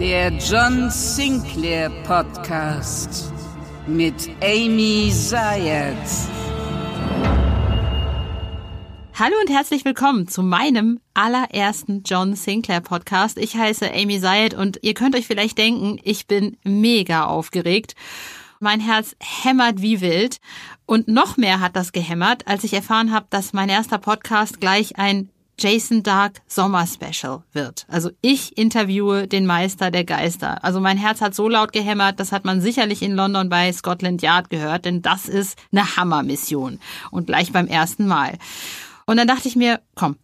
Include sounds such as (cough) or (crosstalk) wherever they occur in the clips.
Der John Sinclair Podcast mit Amy Zayat. Hallo und herzlich willkommen zu meinem allerersten John Sinclair Podcast. Ich heiße Amy Zayat und ihr könnt euch vielleicht denken, ich bin mega aufgeregt. Mein Herz hämmert wie wild und noch mehr hat das gehämmert, als ich erfahren habe, dass mein erster Podcast gleich ein Jason Dark Sommer Special wird. Also ich interviewe den Meister der Geister. Also mein Herz hat so laut gehämmert, das hat man sicherlich in London bei Scotland Yard gehört, denn das ist eine Hammermission und gleich beim ersten Mal. Und dann dachte ich mir, komm,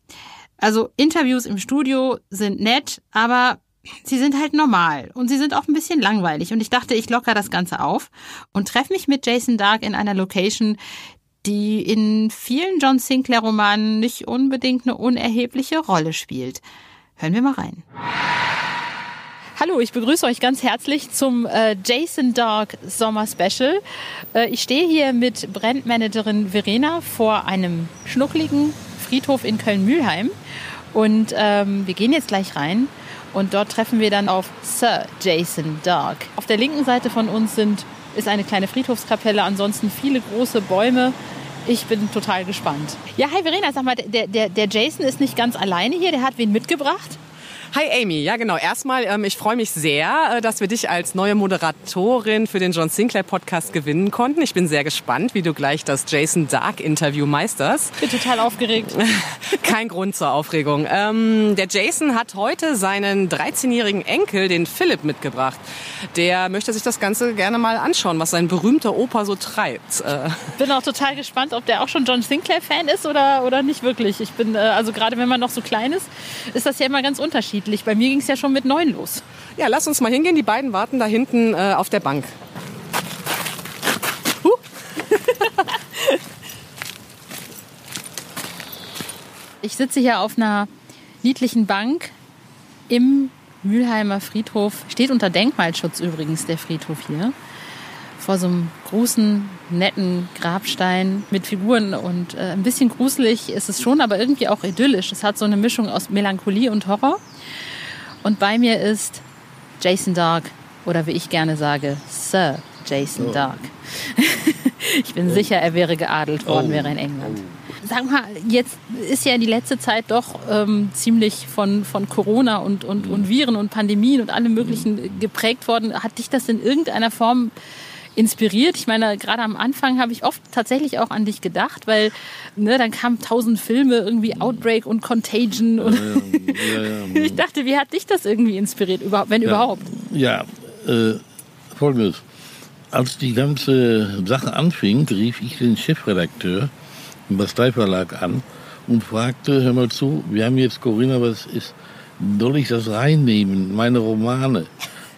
also Interviews im Studio sind nett, aber sie sind halt normal und sie sind auch ein bisschen langweilig. Und ich dachte, ich locker das Ganze auf und treffe mich mit Jason Dark in einer Location, die in vielen John Sinclair Romanen nicht unbedingt eine unerhebliche Rolle spielt. Hören wir mal rein. Hallo, ich begrüße euch ganz herzlich zum äh, Jason Dark Sommer Special. Äh, ich stehe hier mit Brandmanagerin Verena vor einem schnuckligen Friedhof in Köln-Mühlheim und ähm, wir gehen jetzt gleich rein und dort treffen wir dann auf Sir Jason Dark. Auf der linken Seite von uns sind, ist eine kleine Friedhofskapelle, ansonsten viele große Bäume ich bin total gespannt. Ja, hi Verena, sag mal, der, der, der Jason ist nicht ganz alleine hier, der hat wen mitgebracht? Hi Amy, ja genau. Erstmal, ähm, ich freue mich sehr, äh, dass wir dich als neue Moderatorin für den John Sinclair Podcast gewinnen konnten. Ich bin sehr gespannt, wie du gleich das Jason Dark Interview meisterst. Ich bin total aufgeregt. (laughs) Kein Grund zur Aufregung. Ähm, der Jason hat heute seinen 13-jährigen Enkel, den Philipp, mitgebracht. Der möchte sich das Ganze gerne mal anschauen, was sein berühmter Opa so treibt. Äh. Bin auch total gespannt, ob der auch schon John Sinclair Fan ist oder, oder nicht wirklich. Ich bin, äh, also gerade wenn man noch so klein ist, ist das ja immer ganz unterschiedlich unterschiedlich. Bei mir ging es ja schon mit neun los. Ja, lass uns mal hingehen. Die beiden warten da hinten äh, auf der Bank. Huh. (laughs) ich sitze hier auf einer niedlichen Bank im Mülheimer Friedhof. Steht unter Denkmalschutz übrigens der Friedhof hier. Vor so einem großen, netten Grabstein mit Figuren und äh, ein bisschen gruselig ist es schon, aber irgendwie auch idyllisch. Es hat so eine Mischung aus Melancholie und Horror. Und bei mir ist Jason Dark oder wie ich gerne sage, Sir Jason oh. Dark. (laughs) ich bin oh. sicher, er wäre geadelt worden, oh. wäre in England. Sag mal, jetzt ist ja die letzte Zeit doch ähm, ziemlich von, von Corona und, und, und Viren und Pandemien und allem Möglichen geprägt worden. Hat dich das in irgendeiner Form inspiriert. Ich meine, gerade am Anfang habe ich oft tatsächlich auch an dich gedacht, weil ne, dann kamen tausend Filme, irgendwie Outbreak und Contagion. Und ja, ja, ja, (laughs) ich dachte, wie hat dich das irgendwie inspiriert, wenn überhaupt? Ja, äh, folgendes. Als die ganze Sache anfing, rief ich den Chefredakteur im Bastei Verlag an und fragte, hör mal zu, wir haben jetzt Corinna, was ist, soll ich das reinnehmen, meine Romane?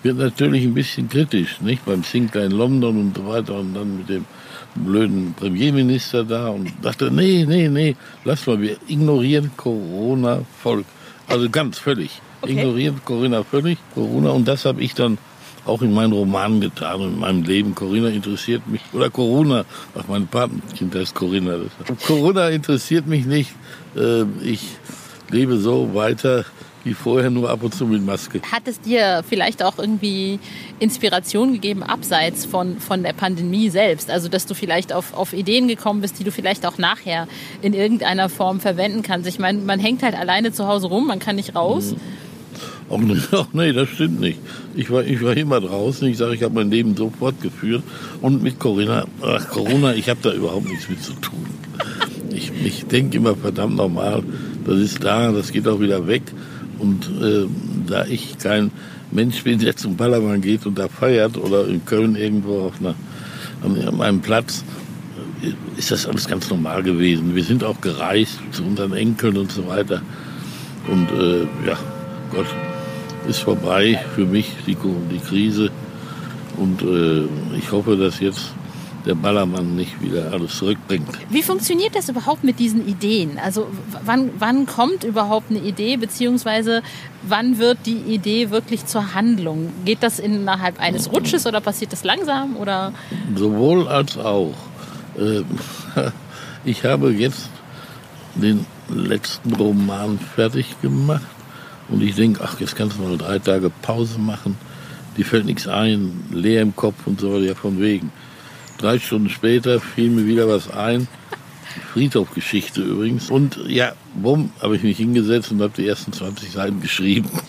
Wird natürlich ein bisschen kritisch, nicht? Beim Sinclair in London und so weiter und dann mit dem blöden Premierminister da und dachte, nee, nee, nee, lass mal, wir ignorieren Corona voll. Also ganz völlig. Okay. Ignorieren Corona völlig, Corona und das habe ich dann auch in meinen Romanen getan und in meinem Leben. Corinna interessiert mich, oder Corona, ach, mein Patenkind heißt Corinna. Corona interessiert mich nicht. Ähm, ich lebe so weiter, wie vorher nur ab und zu mit Maske. Hat es dir vielleicht auch irgendwie Inspiration gegeben, abseits von, von der Pandemie selbst? Also, dass du vielleicht auf, auf Ideen gekommen bist, die du vielleicht auch nachher in irgendeiner Form verwenden kannst? Ich meine, man hängt halt alleine zu Hause rum, man kann nicht raus. Ach nee, (laughs) ach nee, das stimmt nicht. Ich war, ich war immer draußen. Ich sage, ich habe mein Leben so fortgeführt. Und mit Corinna, ach Corona, ich habe da überhaupt nichts mit zu tun. Ich, ich denke immer verdammt normal, das ist da, das geht auch wieder weg. Und äh, da ich kein Mensch bin, der zum Ballermann geht und da feiert oder in Köln irgendwo auf einer, an einem Platz, ist das alles ganz normal gewesen. Wir sind auch gereist zu unseren Enkeln und so weiter. Und äh, ja, Gott, ist vorbei für mich, die, die Krise. Und äh, ich hoffe, dass jetzt der Ballermann nicht wieder alles zurückbringt. Wie funktioniert das überhaupt mit diesen Ideen? Also wann, wann kommt überhaupt eine Idee, beziehungsweise wann wird die Idee wirklich zur Handlung? Geht das innerhalb eines Rutsches oder passiert das langsam? Oder? Sowohl als auch. Ähm, (laughs) ich habe jetzt den letzten Roman fertig gemacht und ich denke, ach, jetzt kannst du mal drei Tage Pause machen. Die fällt nichts ein, leer im Kopf und so, ja von wegen. Drei Stunden später fiel mir wieder was ein. Friedhofgeschichte übrigens. Und ja, bumm, habe ich mich hingesetzt und habe die ersten 20 Seiten geschrieben. (laughs)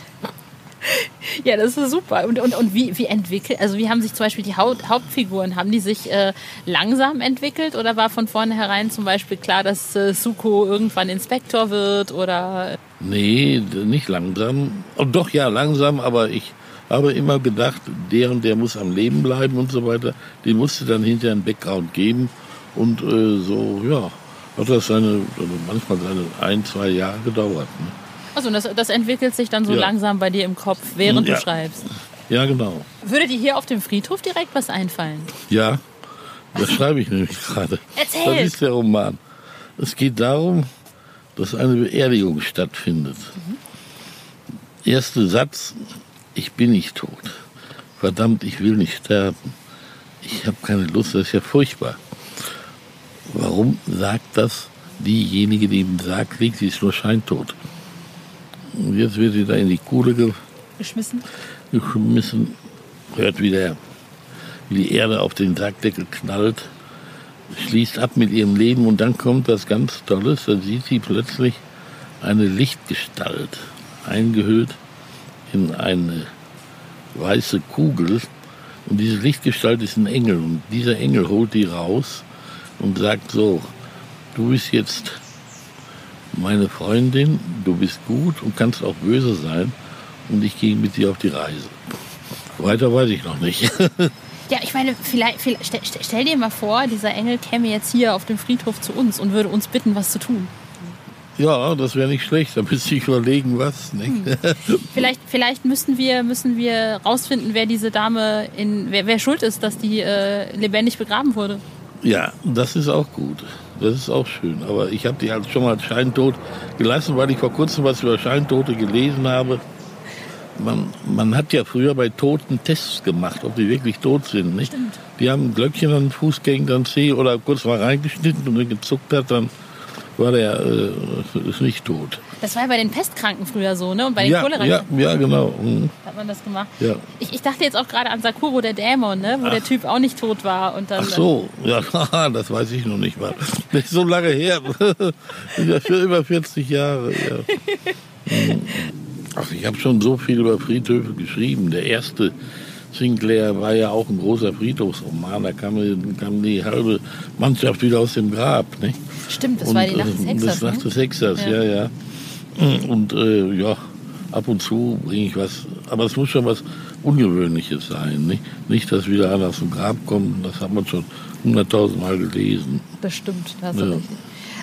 Ja, das ist super. Und, und, und wie, wie entwickelt, also wie haben sich zum Beispiel die Haupt, Hauptfiguren, haben die sich äh, langsam entwickelt oder war von vornherein zum Beispiel klar, dass äh, Suko irgendwann Inspektor wird oder? Nee, nicht langsam. Oh, doch, ja, langsam, aber ich habe immer gedacht, der und der muss am Leben bleiben und so weiter. Den musste dann hinterher einen Background geben und äh, so, ja, hat das seine, also manchmal seine ein, zwei Jahre gedauert. Ne? Also das, das entwickelt sich dann so ja. langsam bei dir im Kopf, während ja. du schreibst. Ja, genau. Würde dir hier auf dem Friedhof direkt was einfallen? Ja, das schreibe ich (laughs) nämlich gerade. Erzähl! Das ist der Roman. Es geht darum, dass eine Beerdigung stattfindet. Mhm. Erster Satz, ich bin nicht tot. Verdammt, ich will nicht sterben. Ich habe keine Lust, das ist ja furchtbar. Warum sagt das diejenige, die ihm sagt, liegt, sie ist nur scheintot? Und jetzt wird sie da in die Kuhle ge geschmissen. geschmissen, hört wieder, wie die Erde auf den Sargdeckel knallt, schließt ab mit ihrem Leben und dann kommt was ganz Tolles, da sieht sie plötzlich eine Lichtgestalt, eingehüllt in eine weiße Kugel und diese Lichtgestalt ist ein Engel und dieser Engel holt die raus und sagt so, du bist jetzt meine Freundin, du bist gut und kannst auch böse sein und ich gehe mit dir auf die Reise. Weiter weiß ich noch nicht. (laughs) Ja, ich meine, vielleicht, vielleicht stell, stell, dir mal vor, dieser Engel käme jetzt hier auf dem Friedhof zu uns und würde uns bitten, was zu tun. Ja, das wäre nicht schlecht. Da müsste ich überlegen, was. Hm. (laughs) vielleicht, vielleicht müssen wir, müssen wir rausfinden, wer diese Dame in, wer, wer schuld ist, dass die äh, lebendig begraben wurde. Ja, das ist auch gut. Das ist auch schön. Aber ich habe die halt schon mal scheintot gelassen, weil ich vor kurzem was über Scheintote gelesen habe. Man, man hat ja früher bei Toten Tests gemacht, ob die wirklich tot sind. Nicht? Stimmt. Die haben ein Glöckchen an den Fuß dann C oder kurz mal reingeschnitten und wenn gezuckt hat, dann war der äh, ist nicht tot. Das war ja bei den Pestkranken früher so, ne? Und bei den ja, Cholera. Ja, ja, genau. Mhm. Hat man das gemacht? Ja. Ich, ich dachte jetzt auch gerade an Sakuro, der Dämon, ne? Wo Ach. der Typ auch nicht tot war. Und dann, Ach so, ja, (laughs) das weiß ich noch nicht mal. (laughs) Nicht so lange her. (laughs) ja, für über 40 Jahre, ja. Mhm. Ach, ich habe schon so viel über Friedhöfe geschrieben. Der erste Sinclair war ja auch ein großer Friedhofsroman. Da kam, kam die halbe Mannschaft wieder aus dem Grab. Nicht? Stimmt, das und, war die Nacht des Hexers. Das Nacht des Hexers, ja, ja. ja. Und äh, ja, ab und zu bringe ich was. Aber es muss schon was Ungewöhnliches sein. Nicht, nicht dass wieder einer aus dem Grab kommt. Das hat man schon hunderttausend Mal gelesen. Das stimmt, das ja. Recht.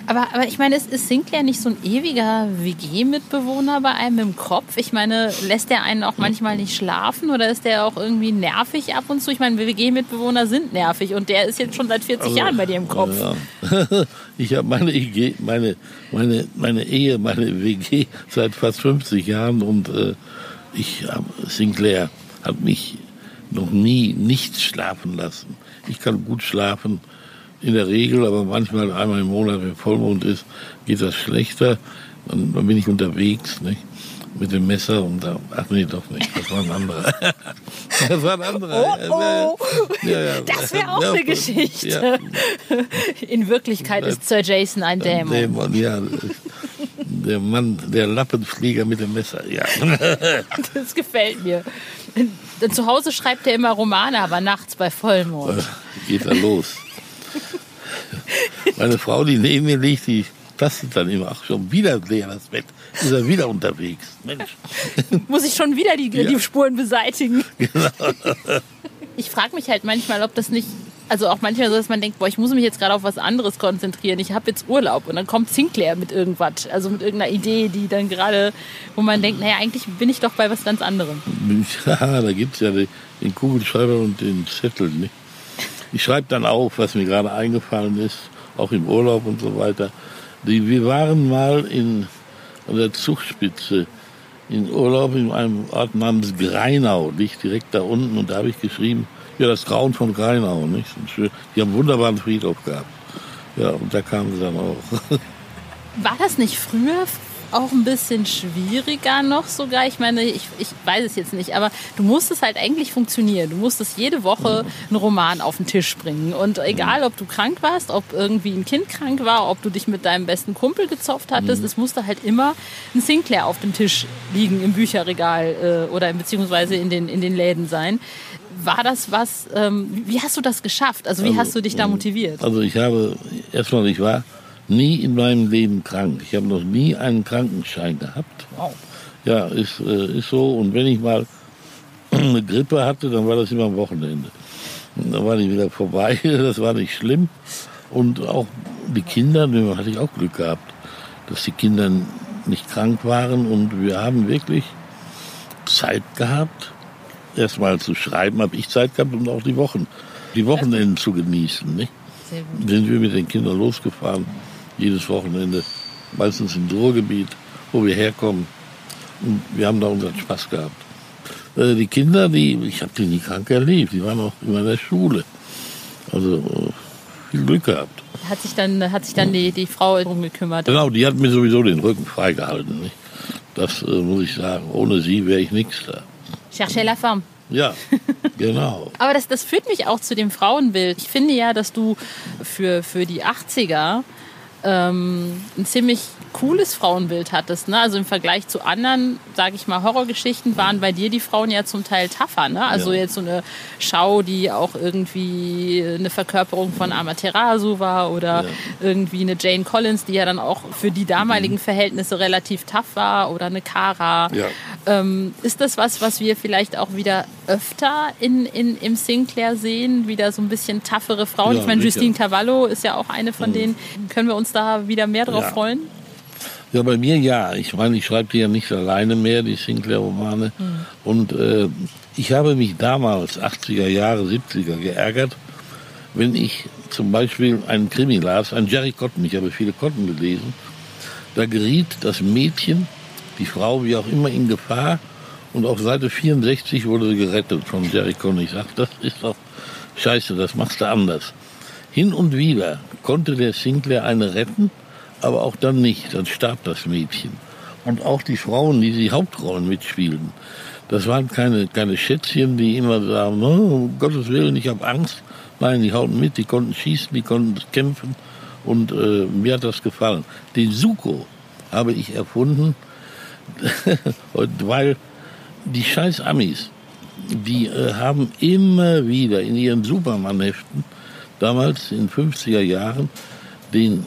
Aber, aber ich meine, ist, ist Sinclair nicht so ein ewiger WG-Mitbewohner bei einem im Kopf? Ich meine, lässt der einen auch manchmal nicht schlafen oder ist der auch irgendwie nervig ab und zu? Ich meine, WG-Mitbewohner sind nervig und der ist jetzt schon seit 40 also, Jahren bei dir im Kopf. Ja. (laughs) Ich habe meine, meine, meine, meine Ehe, meine WG seit fast 50 Jahren und äh, ich, Sinclair hat mich noch nie nichts schlafen lassen. Ich kann gut schlafen in der Regel, aber manchmal einmal im Monat, wenn Vollmond ist, geht das schlechter. Dann, dann bin ich unterwegs, nicht? Mit dem Messer und da, ach nee, doch nicht, das war ein anderer. (laughs) das war ein anderer. Oh, oh. Ja, ja, das wäre auch ja, eine Geschichte. In Wirklichkeit ist Sir Jason ein Dämon. Dämon, ja. Der Mann, der Lappenflieger mit dem Messer, ja. (laughs) Das gefällt mir. Zu Hause schreibt er immer Romane, aber nachts bei Vollmond. Geht er los. Meine Frau, die neben mir liegt, die tastet dann immer, ach, schon wieder leer das Bett. Ist er wieder unterwegs. Mensch. Muss ich schon wieder die, ja. die Spuren beseitigen? Genau. Ich frage mich halt manchmal, ob das nicht also auch manchmal so, dass man denkt, boah, ich muss mich jetzt gerade auf was anderes konzentrieren. Ich habe jetzt Urlaub und dann kommt Sinclair mit irgendwas, also mit irgendeiner Idee, die dann gerade, wo man denkt, naja, eigentlich bin ich doch bei was ganz anderem. (laughs) Ja, da gibt es ja den, den Kugelschreiber und den Zettel. Nicht? Ich schreibe dann auf, was mir gerade eingefallen ist, auch im Urlaub und so weiter. Die, wir waren mal in, an der Zugspitze in Urlaub in einem Ort namens Greinau, liegt direkt da unten und da habe ich geschrieben, ja, das Grauen von Greinau, nicht? Die haben einen wunderbaren Friedhof gehabt. Ja, und da kamen sie dann auch. (laughs) War das nicht früher auch ein bisschen schwieriger noch sogar. Ich meine, ich, ich weiß es jetzt nicht, aber du musst es halt eigentlich funktionieren. Du musstest jede Woche einen Roman auf den Tisch bringen. Und egal, ob du krank warst, ob irgendwie ein Kind krank war, ob du dich mit deinem besten Kumpel gezopft hattest, es musste halt immer ein Sinclair auf dem Tisch liegen im Bücherregal äh, oder beziehungsweise in den, in den Läden sein. War das was, ähm, wie hast du das geschafft? Also wie Also, hast du dich da motiviert? Also ich habe, erstmal, ich war nie in meinem Leben krank. Ich habe noch nie einen Krankenschein gehabt. Wow. Ja, ist, äh, ist so. Und wenn ich mal (clears throat) eine Grippe hatte, dann war das immer am Wochenende. Dann war die wieder vorbei. (laughs) Das war nicht schlimm. Und auch die Kinder, da hatte ich auch Glück gehabt, dass die Kinder nicht krank waren. Und wir haben wirklich Zeit gehabt, erstmal zu schreiben, habe ich Zeit gehabt und auch die Wochen, die Wochenenden zu genießen. Nicht? Sind wir mit den Kindern losgefahren, jedes Wochenende, meistens im Ruhrgebiet, wo wir herkommen. Und wir haben da unseren Spaß gehabt. Äh, Die Kinder, die, ich habe die nie krank erlebt, die waren auch immer in der Schule. Also äh, viel Glück gehabt. Hat sich dann, hat sich dann die, die Frau drum gekümmert. Genau, die hat mir sowieso den Rücken freigehalten. Nicht? Das äh, muss ich sagen. Ohne sie wäre ich nichts da. Cherchez la femme. Ja, (laughs) genau. Aber das, das führt mich auch zu dem Frauenbild. Ich finde ja, dass du für, für die 80er ähm, ein ziemlich cooles Frauenbild hattest. Ne? Also im Vergleich zu anderen, sage ich mal, Horrorgeschichten waren bei dir die Frauen ja zum Teil tougher. Ne? Also Ja. jetzt so eine Schau, die auch irgendwie eine Verkörperung von Amaterasu war oder Ja. irgendwie eine Jane Collins, die ja dann auch für die damaligen Verhältnisse relativ tough war oder eine Cara. Ja. Ähm, ist das was, was wir vielleicht auch wieder öfter in, in, im Sinclair sehen? Wieder so ein bisschen toughere Frauen? Ja, ich meine. Justine Cavallo ist ja auch eine von denen. Können wir uns da wieder mehr drauf Ja. freuen? Ja, bei mir ja. Ich meine, ich schreibe die ja nicht alleine mehr, die Sinclair-Romane. Und äh, ich habe mich damals, 80er Jahre, 70er, geärgert, wenn ich zum Beispiel einen Krimi las, einen Jerry Cotton, ich habe viele Cotton gelesen, da geriet das Mädchen, die Frau, wie auch immer, in Gefahr. Und auf Seite 64 wurde sie gerettet von Jerry. Ich sag, das ist doch scheiße, das machst du anders. Hin und wieder konnte der Sinclair eine retten, aber auch dann nicht. Dann starb das Mädchen. Und auch die Frauen, die die Hauptrollen mitspielten, das waren keine, keine Schätzchen, die immer sagen, oh, um Gottes Willen, ich habe Angst. Nein, die hauten mit, die konnten schießen, die konnten kämpfen. Und äh, mir hat das gefallen. Den Suko habe ich erfunden, und weil die scheiß Amis, die äh, haben immer wieder in ihren Superman-Heften, damals in 50er Jahren, den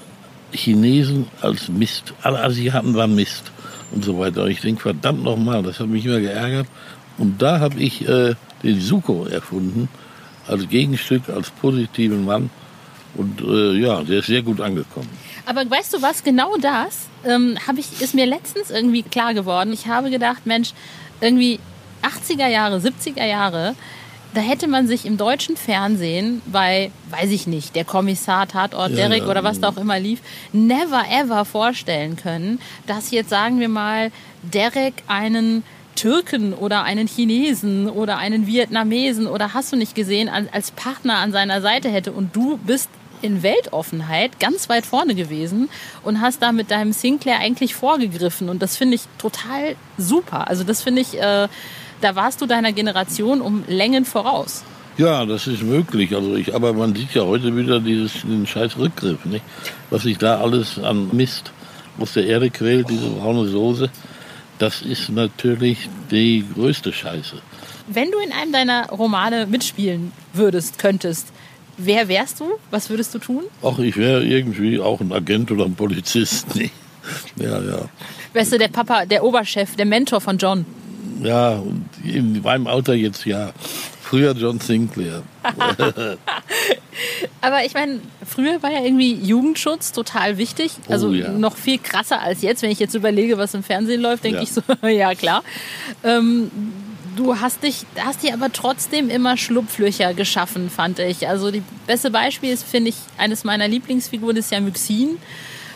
Chinesen als Mist, alle Asiaten waren Mist und so weiter. Und ich denke, verdammt nochmal, das hat mich immer geärgert. Und da habe ich äh, den Suko erfunden, als Gegenstück, als positiven Mann. Und äh, ja, der ist sehr gut angekommen. Aber weißt du was, genau das ähm, ich, ist mir letztens irgendwie klar geworden. Ich habe gedacht, Mensch, irgendwie 80er Jahre, 70er Jahre, da hätte man sich im deutschen Fernsehen bei, weiß ich nicht, der Kommissar Tatort Ja, Derek oder was da auch immer lief, never ever vorstellen können, dass jetzt, sagen wir mal, Derek einen Türken oder einen Chinesen oder einen Vietnamesen oder hast du nicht gesehen, als Partner an seiner Seite hätte und du bist in Weltoffenheit ganz weit vorne gewesen und hast da mit deinem Sinclair eigentlich vorgegriffen und das finde ich total super. Also das finde ich, äh, da warst du deiner Generation um Längen voraus. Ja, das ist möglich. Also ich, aber man sieht ja heute wieder dieses, den scheiß Rückgriff, nicht? Was sich da alles an Mist aus der Erde quält, diese braune Soße. Das ist natürlich die größte Scheiße. Wenn du in einem deiner Romane mitspielen würdest, könntest, wer wärst du? Was würdest du tun? Ach, ich wäre irgendwie auch ein Agent oder ein Polizist. (laughs) nicht? Ja, ja. Wärst du der Papa, der Oberchef, der Mentor von John? Ja, und in meinem Alter jetzt ja. Früher John Sinclair. (laughs) Aber ich meine, früher war ja irgendwie Jugendschutz total wichtig. Also Oh, ja. noch viel krasser als jetzt. Wenn ich jetzt überlege, was im Fernsehen läuft, denke Ja. ich so, (laughs) ja klar. Ähm, du hast dich, hast dir aber trotzdem immer Schlupflöcher geschaffen, fand ich. Also die beste Beispiel ist, finde ich, eines meiner Lieblingsfiguren ist ja Myxin.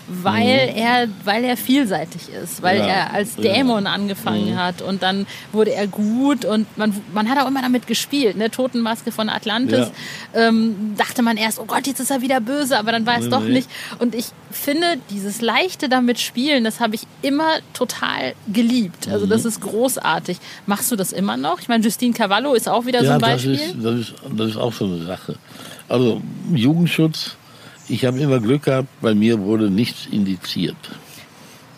Weil er, weil er vielseitig ist, weil Mhm. Ja, er als ja. Dämon angefangen hat und dann wurde er gut und man, man hat auch immer damit gespielt, ne? Totenmaske von Atlantis. Ähm, dachte man erst, oh Gott, jetzt ist er wieder böse, aber dann war es Nee, doch nee. nicht. Und ich finde, dieses leichte damit spielen, das habe ich immer total geliebt. Also Mhm. das ist großartig. Machst du das immer noch? Ich meine, Justine Cavallo ist auch wieder so ein das Beispiel. ist, das, ist, das ist auch so eine Sache. Also Jugendschutz, ich habe immer Glück gehabt, bei mir wurde nichts indiziert.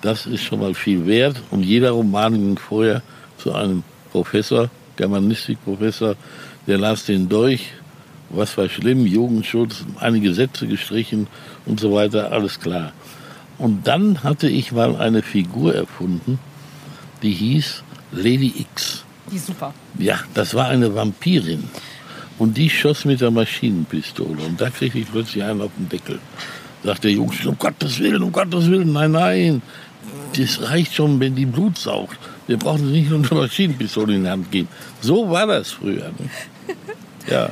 Das ist schon mal viel wert. Und jeder Roman ging vorher zu einem Professor, Germanistikprofessor, der las den durch. Was war schlimm? Jugendschutz, einige Sätze gestrichen und so weiter, alles klar. Und dann hatte ich mal eine Figur erfunden, die hieß Lady X. Die ist super. Ja, das war eine Vampirin. Und die schoss mit der Maschinenpistole. Und da kriegte ich plötzlich einen auf den Deckel. Sagt der Jungs, um Gottes Willen, um Gottes Willen, nein, nein. Das reicht schon, wenn die Blut saugt. Wir brauchen nicht nur eine Maschinenpistole in die Hand geben. So war das früher. Ne? (laughs) Ja.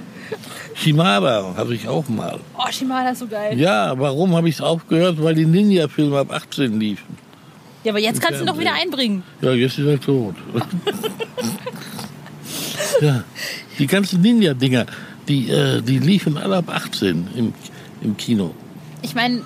Shimada hatte ich auch mal. Oh, Shimada ist so geil. Ja, warum habe ich es aufgehört? Weil die Ninja-Filme ab 18 liefen. Ja, aber jetzt kannst du ihn doch wieder einbringen. Ja, jetzt ist er tot. (laughs) ja, die ganzen Ninja-Dinger, die, äh, die liefen alle ab 18 im, im Kino. Ich meine,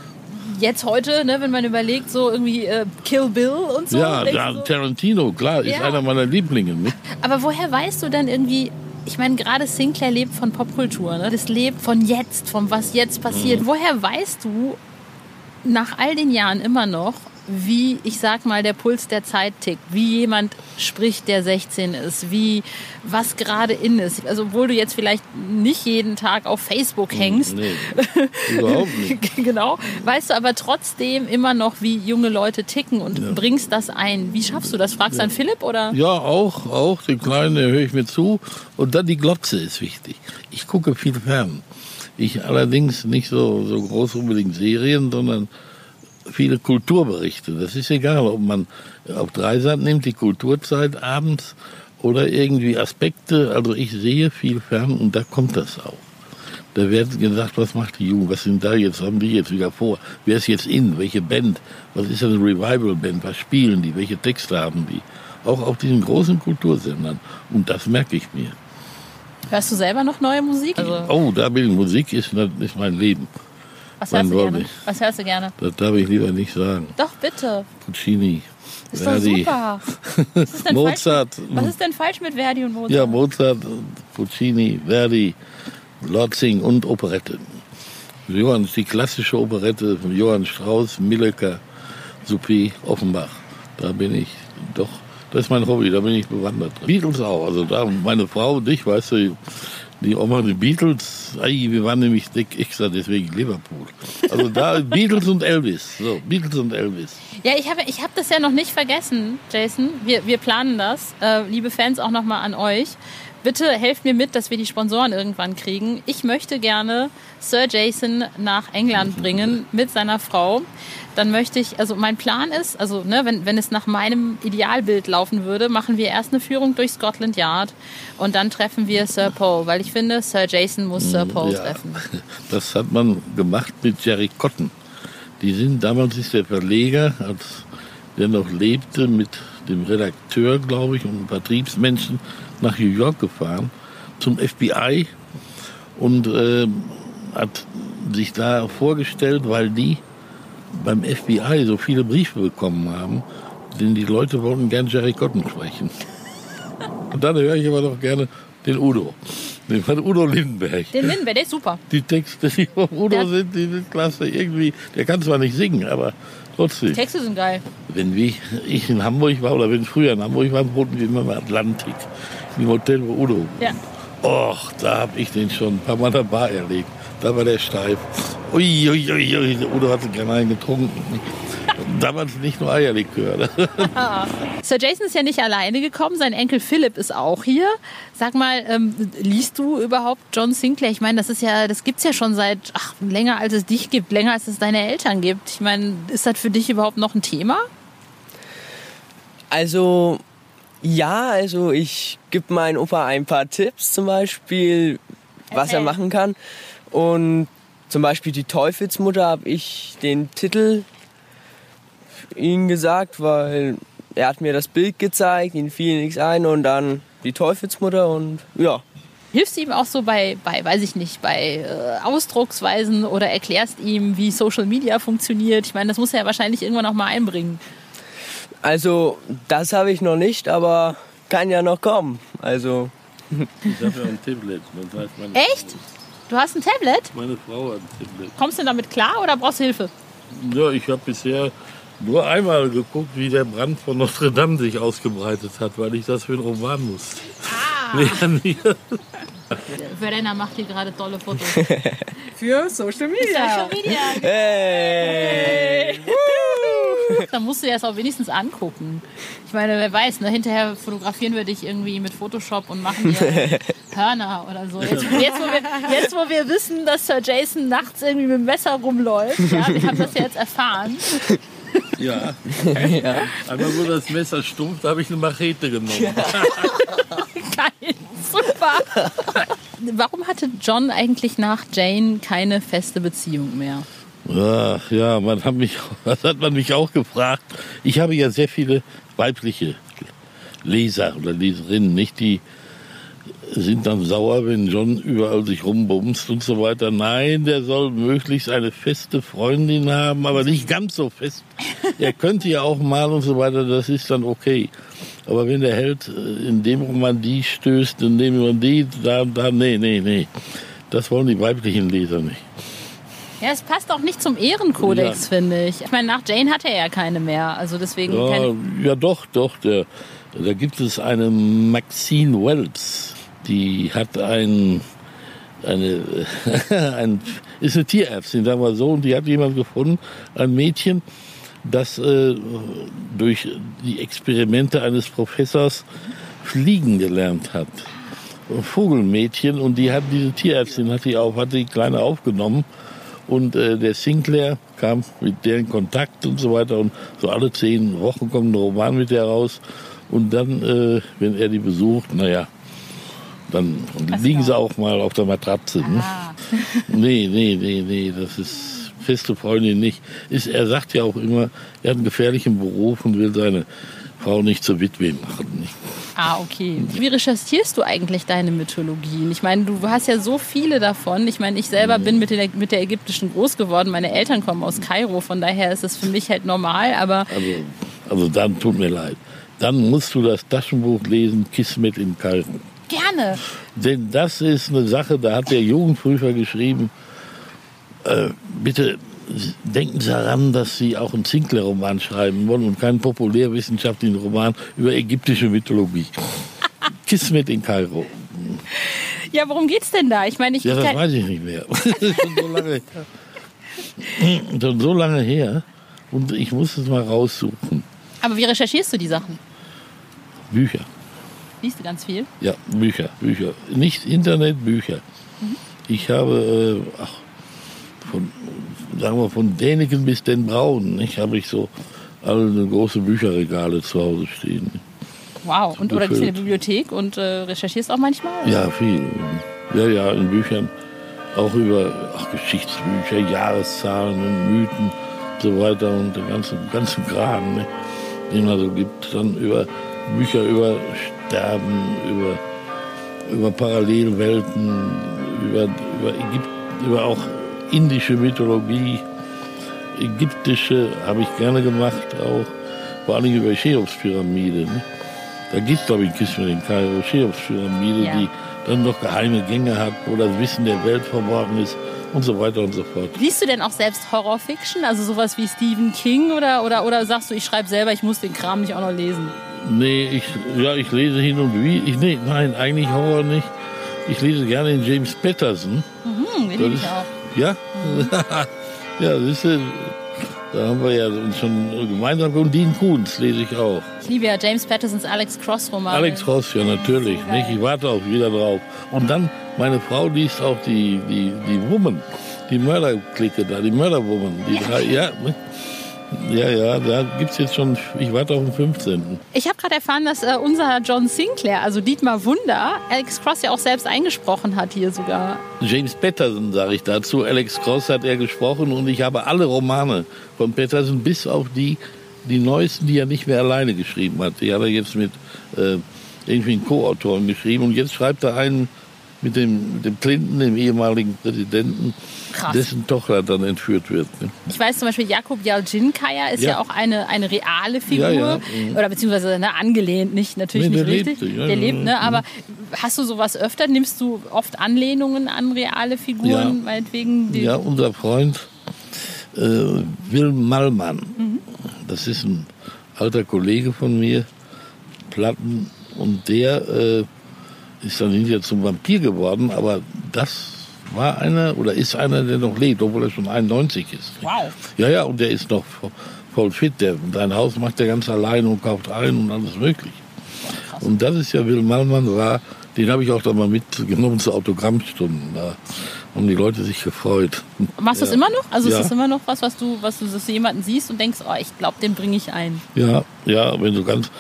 jetzt heute, ne, wenn man überlegt, so irgendwie äh, Kill Bill und so. ja, ja, so, Tarantino, klar, ist Ja. einer meiner Lieblinge. Ne? Aber woher weißt du denn irgendwie, ich meine, gerade Sinclair lebt von Popkultur, ne? das lebt von jetzt, von was jetzt Mhm. passiert. Woher weißt du nach all den Jahren immer noch, wie, ich sag mal, der Puls der Zeit tickt, wie jemand spricht, der 16 ist, wie, was gerade in ist. Also, obwohl du jetzt vielleicht nicht jeden Tag auf Facebook hängst, Nee, (laughs) überhaupt nicht. genau, weißt du aber trotzdem immer noch, wie junge Leute ticken und bringst das ein. Wie schaffst du das? Fragst du an Philipp oder? Ja, auch, auch, den Kleinen, höre ich mir zu. Und dann die Glotze ist wichtig. Ich gucke viel fern. Ich allerdings nicht so, so groß unbedingt Serien, sondern viele Kulturberichte. Das ist egal, ob man auf Dreisat nimmt, die Kulturzeit abends oder irgendwie Aspekte. Also ich sehe viel fern und da kommt das auch. Da wird gesagt, was macht die Jugend, was sind da jetzt, haben die jetzt wieder vor, wer ist jetzt in, welche Band, was ist eine Revival-Band, was spielen die, welche Texte haben die. Auch auf diesen großen Kultursendern. Und das merke ich mir. Hörst du selber noch neue Musik? Also, Oh, da bin ich, Musik ist, ist mein Leben. Was hörst du gerne? Was hörst du gerne? Das darf ich lieber nicht sagen. Doch, bitte. Puccini, Ist doch Verdi, super. (laughs) Was ist Mozart. Falsch was ist denn falsch mit Verdi und Mozart? Ja, Mozart, Puccini, Verdi, Lotzing und Operette. Johann, die klassische Operette von Johann Strauss, Milleke, Suppé, Offenbach. Da bin ich doch, das ist mein Hobby, da bin ich bewandert. Beatles auch, also da meine Frau und ich, weißt du, die Oma die Beatles, ei, wir waren nämlich extra deswegen Liverpool. Also da (laughs) Beatles und Elvis, so Beatles und Elvis. Ja, ich habe ich hab das ja noch nicht vergessen, Jason. Wir, wir planen das. Äh, liebe Fans, auch nochmal an euch. Bitte helft mir mit, dass wir die Sponsoren irgendwann kriegen. Ich möchte gerne Sir Jason nach England bringen mit seiner Frau. Dann möchte ich, also mein Plan ist, also ne, wenn, wenn es nach meinem Idealbild laufen würde, machen wir erst eine Führung durch Scotland Yard und dann treffen wir Sir Paul, weil ich finde, Sir Jason muss Sir Paul Ja, treffen. (laughs) das hat man gemacht mit Jerry Cotton. Die sind, damals ist der Verleger, als der noch lebte, mit dem Redakteur, glaube ich, und einem Vertriebsmenschen nach New York gefahren zum FBI und äh, hat sich da vorgestellt, weil die beim FBI so viele Briefe bekommen haben, denn die Leute wollten gern Jerry Cotton sprechen. (laughs) Und dann höre ich aber doch gerne den Udo, den von Udo Lindenberg Den Lindenberg, der ist super. die Texte, die von Udo Der- sind, die sind klasse. Irgendwie, der kann zwar nicht singen, aber trotzdem. Texte sind geil. Wenn ich in Hamburg war oder wenn ich früher in Hamburg war, wohnten wir immer im Atlantik. Im Hotel wo Udo. Ja. Och, da habe ich den schon ein paar Mal dabei erlebt. Da war der steif. Ui, ui, ui, ui. Udo hatte gerne einen getrunken. (laughs) damals nicht nur Eierlikör. Ne? (laughs) Sir Jason ist ja nicht alleine gekommen, sein Enkel Philipp ist auch hier. Sag mal, ähm, liest du überhaupt John Sinclair? Ich meine, das ist ja, das gibt's ja schon seit ach, länger als es dich gibt, länger als es deine Eltern gibt. Ich meine, ist das für dich überhaupt noch ein Thema? Also ja, also ich gebe meinem Opa ein paar Tipps, zum Beispiel, was er Erzähl. machen kann. Und zum Beispiel die Teufelsmutter habe ich den Titel ihm gesagt, weil er hat mir das Bild gezeigt, ihm fiel nichts ein und dann die Teufelsmutter und ja. Hilfst du ihm auch so bei, bei weiß ich nicht, bei äh, Ausdrucksweisen oder erklärst ihm, wie Social Media funktioniert? Ich meine, das muss er ja wahrscheinlich irgendwann noch mal einbringen. Also das habe ich noch nicht, aber kann ja noch kommen. Also Ich habe ja ein Tablet. Das heißt meine Echt? Du hast ein Tablet? Meine Frau hat ein Tablet. Kommst du damit klar oder brauchst du Hilfe? Ja, ich habe bisher nur einmal geguckt, wie der Brand von Notre Dame sich ausgebreitet hat, weil ich das für einen Roman musste. Ah. Lernen wir. Verena macht hier gerade tolle Fotos. (laughs) Für Social Media. Social Media. hey. Dann musst du dir das auch wenigstens angucken. Ich meine, wer weiß, ne? hinterher fotografieren wir dich irgendwie mit Photoshop und machen dir (laughs) Hörner oder so. Jetzt, jetzt, wo wir, jetzt, wo wir wissen, dass Sir Jason nachts irgendwie mit dem Messer rumläuft, ja, wir haben das ja jetzt erfahren. (laughs) Ja. Einmal wo das Messer stumpft, habe ich eine Machete genommen. (laughs) Geil, super. Warum hatte John eigentlich nach Jane keine feste Beziehung mehr? Ach, ja, man hat mich, (laughs) das hat man mich auch gefragt. Ich habe ja sehr viele weibliche Leser oder Leserinnen, nicht die sind dann sauer, wenn John überall sich rumbumst und so weiter. Nein, der soll möglichst eine feste Freundin haben, aber nicht ganz so fest. Er (laughs) könnte ja auch mal und so weiter, das ist dann okay. Aber wenn der Held äh, in dem Roman die stößt, in dem man die, da, da, nee, nee, nee. Das wollen die weiblichen Leser nicht. Ja, es passt auch nicht zum Ehrenkodex, Ja. finde ich. Ich meine, nach Jane hatte er ja keine mehr. Also deswegen Ja, ja doch, doch. Der, da gibt es eine Maxine Wells, die hat ein, eine, (laughs) ein, ist eine Tierärztin, sagen wir so, und die hat jemand gefunden, ein Mädchen, das äh, durch die Experimente eines Professors fliegen gelernt hat. Ein Vogelmädchen und die hat diese Tierärztin hat die auf, hat die kleine aufgenommen. Und äh, der Sinclair kam mit der in Kontakt und so weiter. Und so alle zehn Wochen kommt ein Roman mit der raus. Und dann, äh, wenn er die besucht, naja, dann liegen sie auch mal auf der Matratze. Ne? Ah. (laughs) Nee, nee, nee, nee, das ist feste Freundin nicht. Ist, er sagt ja auch immer, er hat einen gefährlichen Beruf und will seine Frau nicht zur Witwe machen. Nicht? Ah, okay. Wie recherchierst du eigentlich deine Mythologien? Ich meine, du hast ja so viele davon. Ich meine, ich selber bin mit der, mit der ägyptischen groß geworden. Meine Eltern kommen aus Kairo, von daher ist es für mich halt normal. Aber Also, also dann tut mir leid. Dann musst du das Taschenbuch lesen, Kismet in Kairo. Gerne. Denn das ist eine Sache, da hat der Jugendprüfer geschrieben, äh, bitte denken Sie daran, dass Sie auch einen Sinclair-Roman schreiben wollen und keinen populärwissenschaftlichen Roman über ägyptische Mythologie. (laughs) Kismet in Kairo. Ja, worum geht's denn da? Ich meine, ich Ja, das weiß ich nicht mehr. (laughs) Das ist schon so lange her. Schon so lange her. Und ich muss es mal raussuchen. aber wie recherchierst du die Sachen? Bücher. Liest du ganz viel? Ja, Bücher, Bücher. Nicht Internet, Bücher. Ich habe, äh, ach, von, sagen wir, von Däniken bis den Braun, ich habe ich so alle große Bücherregale zu Hause stehen. Wow. Und, oder gehst du in gefüllt. Bibliothek und äh, recherchierst auch manchmal? Ja, viel. Ja, ja, in Büchern auch über ach, Geschichtsbücher, Jahreszahlen und Mythen und so weiter und den ganzen, ganzen Kram, ne, den es so gibt. Dann über Bücher über Sterben, über, über Parallelwelten, über, über, Ägypt, über auch indische Mythologie, ägyptische habe ich gerne gemacht, auch vor allem über Cheops-Pyramide. Ne? Da gibt es, glaube ich, Kismet in Kairo, Cheops-Pyramide, Ja. die dann noch geheime Gänge hat, wo das Wissen der Welt verborgen ist und so weiter und so fort. Liest du denn auch selbst Horrorfiction? Also sowas wie Stephen King oder, oder, oder sagst du, ich schreibe selber, ich muss den Kram nicht auch noch lesen? Nee, ich, ja, ich lese hin und wieder. Ich, nee, nein, eigentlich Horror nicht. Ich lese gerne den James Patterson. Hm, den ich auch. Ja? (laughs) ja, das ist, äh, Da haben wir ja schon gemeinsam und Dean Koons lese ich auch. Ich liebe ja James Pattersons Alex Cross Roman. Alex Cross, ja natürlich. Nicht? Ich warte auch wieder drauf. Und dann, meine Frau liest auch die, die, die Woman, die Mörderklicke da, die Mörderwoman. Die drei, ja, ja, ja, da gibt es jetzt schon, ich warte auf den 15. Ich habe gerade erfahren, dass äh, unser John Sinclair, also Dietmar Wunder, Alex Cross ja auch selbst eingesprochen hat hier sogar. James Patterson sage ich dazu. Alex Cross hat er gesprochen und ich habe alle Romane von Patterson, bis auf die, die neuesten, die er nicht mehr alleine geschrieben hat. Die hat er jetzt mit äh, irgendwie einen Co-Autoren geschrieben und jetzt schreibt er einen mit dem, mit dem Clinton, dem ehemaligen Präsidenten, Krass. dessen Tochter dann entführt wird. Ne? Ich weiß zum Beispiel, Jakob Jaljinkaya ist ja, Ja. auch eine, eine reale Figur. Ja, ja, mhm. Oder beziehungsweise ne, angelehnt, nicht, natürlich Nee, nicht richtig. lebte, ja, der lebt, ne? Aber hast du sowas öfter? Nimmst du oft Anlehnungen an reale Figuren, Ja. meinetwegen? Ja, unser Freund äh, Wilm Mallmann, Mhm. das ist ein alter Kollege von mir, Platten, und der äh, ist dann hinterher zum Vampir geworden, aber das war einer oder ist einer, der noch lebt, obwohl er schon 91 ist. Wow. Ja, ja, und der ist noch vo- voll fit. Der, sein Haus macht er ganz allein und kauft ein und alles möglich. Und das ist ja Will Mallmann war, den habe ich auch da mal mitgenommen zu Autogrammstunden. Da haben die Leute sich gefreut. Machst du Ja. immer noch? Also Ja. ist das immer noch was, was du, was du dass du jemanden siehst und denkst, oh, ich glaube, den bringe ich ein. Ja, ja, wenn du ganz,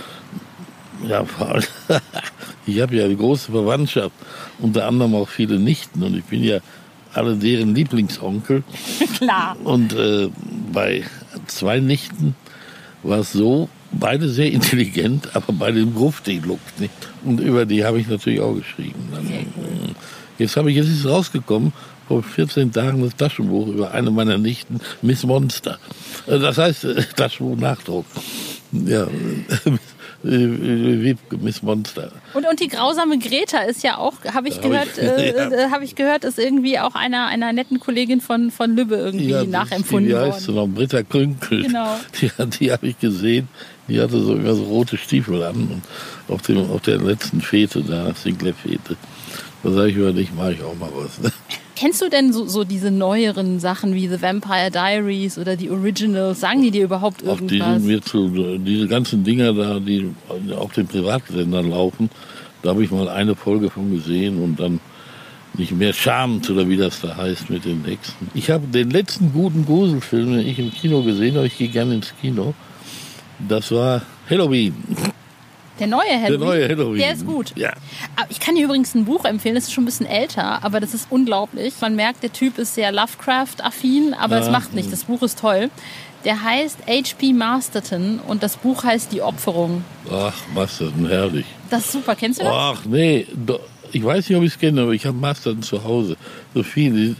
ja, vor allem, (laughs) ich habe ja eine große Verwandtschaft, unter anderem auch viele Nichten und ich bin ja alle deren Lieblingsonkel. (laughs) Klar. Und äh, bei zwei Nichten war es so, beide sehr intelligent, aber beide im Grufti lugt nicht. Und über die habe ich natürlich auch geschrieben. Dann, äh, Jetzt habe ich, jetzt ist es rausgekommen, vor 14 Tagen das Taschenbuch über eine meiner Nichten, Miss Monster. Äh, Das heißt, äh, Taschenbuch Nachdruck. Ja, (laughs) wie Miss Monster. Und, und die grausame Greta ist ja auch, habe ich Hab gehört, ich- (laughs) äh, ja. äh, habe ich gehört, ist irgendwie auch einer, einer netten Kollegin von, von Lübbe irgendwie ist nachempfunden die, wie heißt sie worden. noch? Britta Krünkel. Genau. (laughs) Die, die habe ich gesehen. Die hatte so immer so rote Stiefel an. Und auf, dem, auf der letzten Fete da, Sinclair-Fete, da sage ich über dich, mache ich auch mal was. Ne? Kennst du denn so, so diese neueren Sachen wie The Vampire Diaries oder die Originals? Sagen die dir überhaupt Auch die irgendwas? sind mir zu, diese ganzen Dinger da, die auf den Privatsendern laufen, da habe ich mal eine Folge von gesehen und dann nicht mehr Charmed oder wie das da heißt mit den Hexen. Ich habe den letzten guten Gruselfilm, den ich im Kino gesehen habe, ich gehe gerne ins Kino, das war Halloween. Der neue Halloween? Der neue Halloween. Der ist gut. Ja. Aber ich kann dir übrigens ein Buch empfehlen, das ist schon ein bisschen älter, aber das ist unglaublich. Man merkt, der Typ ist sehr Lovecraft-affin, aber es Ja. macht nichts. Das Buch ist toll. Der heißt H.P. Masterton und das Buch heißt Die Opferung. Ach, denn herrlich. Das ist super. Kennst du das? Ach nee, ich weiß nicht, ob ich es kenne, aber ich habe Mastern zu Hause. So viel.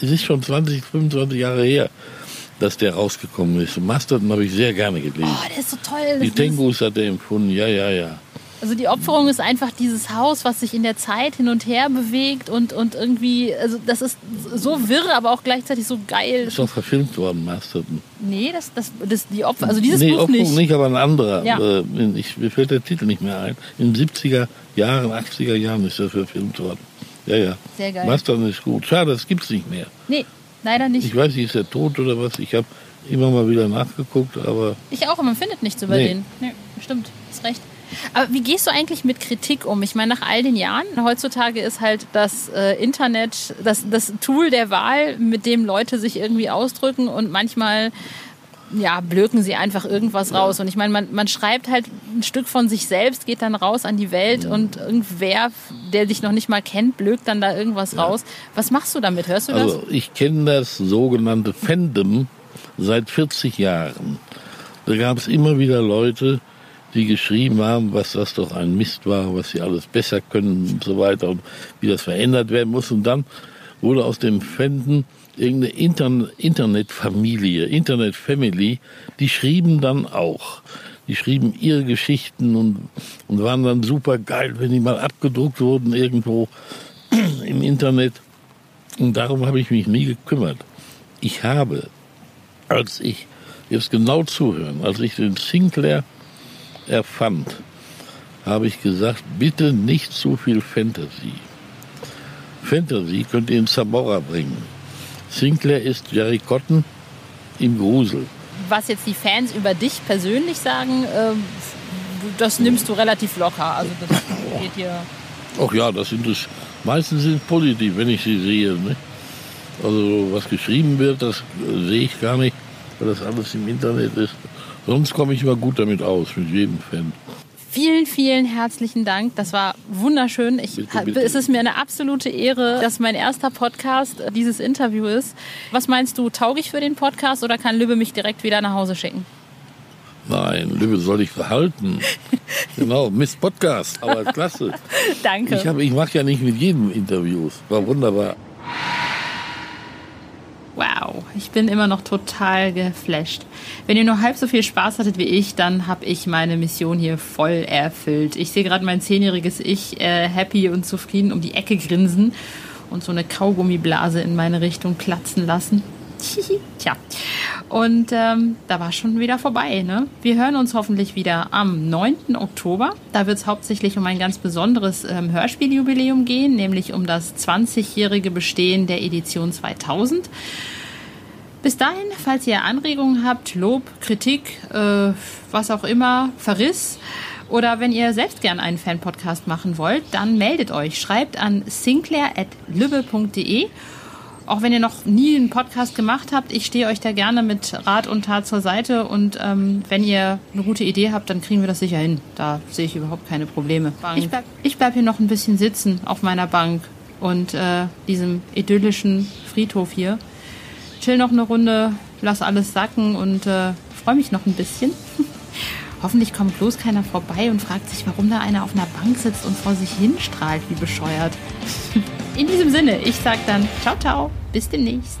Es ist schon 20, 25 Jahre her, dass der rausgekommen ist. Und Mastern habe ich sehr gerne gelesen. Oh, der ist so toll. Die Das Tengus hat er empfunden, ja, ja, ja. also die Opferung ist einfach dieses Haus, was sich in der Zeit hin und her bewegt und, und irgendwie, also das ist so wirr, aber auch gleichzeitig so geil. Ist doch verfilmt worden, Masterton. Nee, das, das, das die Opfer, also dieses nee, Buch Opferung nicht. nicht. aber ein anderer. Ja. Äh, ich, mir fällt der Titel nicht mehr ein. In den 70er Jahren, 80er Jahren ist er verfilmt worden. Ja, ja. Sehr geil. Mastern ist gut. Schade, das gibt's nicht mehr. Nee, leider nicht. Ich weiß nicht, ist er tot oder was? Ich habe immer mal wieder nachgeguckt, aber Ich auch, man findet nichts über Nee. den. Nee, stimmt, ist recht. Aber wie gehst du eigentlich mit Kritik um? Ich meine, nach all den Jahren, heutzutage ist halt das äh, Internet das, das Tool der Wahl, mit dem Leute sich irgendwie ausdrücken und manchmal ja, blöken sie einfach irgendwas raus. Und ich meine, man, man schreibt halt ein Stück von sich selbst, geht dann raus an die Welt und irgendwer, der dich noch nicht mal kennt, blökt dann da irgendwas raus. Was machst du damit? Hörst du das? Also ich kenne das sogenannte Fandom seit 40 Jahren. Da gab es immer wieder Leute, die geschrieben haben, was das doch ein Mist war, was sie alles besser können und so weiter und wie das verändert werden muss. Und dann wurde aus dem Fandom irgendeine Intern Internetfamilie, Internetfamily, die schrieben dann auch. Die schrieben ihre Geschichten und, und waren dann super geil, wenn die mal abgedruckt wurden irgendwo (clears throat) im Internet. Und darum habe ich mich nie gekümmert. Ich habe, als ich, jetzt genau zuhören, als ich den Sinclair erfand, habe ich gesagt, bitte nicht zu viel Fantasy. Fantasy könnt ihr in Zamora bringen. Sinclair ist Jerry Cotton im Grusel. Was jetzt die Fans über dich persönlich sagen, äh, das nimmst du relativ locker. Also das (laughs) geht dir. Ach ja, das sind es. Meistens sind es positiv, wenn ich sie sehe. Ne? Also was geschrieben wird, das sehe ich gar nicht, weil das alles im Internet ist. Sonst komme ich immer gut damit aus, mit jedem Fan. Vielen, vielen herzlichen Dank. Das war wunderschön. Ich, Bitte, bitte. Es ist mir eine absolute Ehre, dass mein erster Podcast äh, dieses Interview ist. Was meinst du, taug ich für den Podcast oder kann Lübbe mich direkt wieder nach Hause schicken? Nein, Lübbe soll ich behalten. (laughs) genau, Miss Podcast, aber klasse. Danke. Ich, hab- ich mache ja nicht mit jedem Interviews. War wunderbar. Wow, ich bin immer noch total geflasht. Wenn ihr nur halb so viel Spaß hattet wie ich, dann habe ich meine Mission hier voll erfüllt. Ich sehe gerade mein zehnjähriges Ich äh, happy und zufrieden um die Ecke grinsen und so eine Kaugummiblase in meine Richtung platzen lassen. (laughs) Tja, und ähm, da war schon wieder vorbei. Ne? Wir hören uns hoffentlich wieder am 9. Oktober. Da wird es hauptsächlich um ein ganz besonderes ähm, Hörspieljubiläum gehen, nämlich um das 20-jährige Bestehen der Edition 2000. Bis dahin, falls ihr Anregungen habt, Lob, Kritik, äh, was auch immer, Verriss oder wenn ihr selbst gern einen Fan-Podcast machen wollt, dann meldet euch. Schreibt an sinclair.lübbe.de. Auch wenn ihr noch nie einen Podcast gemacht habt, ich stehe euch da gerne mit Rat und Tat zur Seite und ähm, wenn ihr eine gute Idee habt, dann kriegen wir das sicher hin. Da sehe ich überhaupt keine Probleme. Ich bleib, ich bleib hier noch ein bisschen sitzen auf meiner Bank und äh, diesem idyllischen Friedhof hier chill noch eine Runde, lass alles sacken und äh, freue mich noch ein bisschen. (laughs) Hoffentlich kommt bloß keiner vorbei und fragt sich, warum da einer auf einer Bank sitzt und vor sich hinstrahlt, wie bescheuert. (laughs) In diesem Sinne, ich sag dann ciao, ciao, bis demnächst.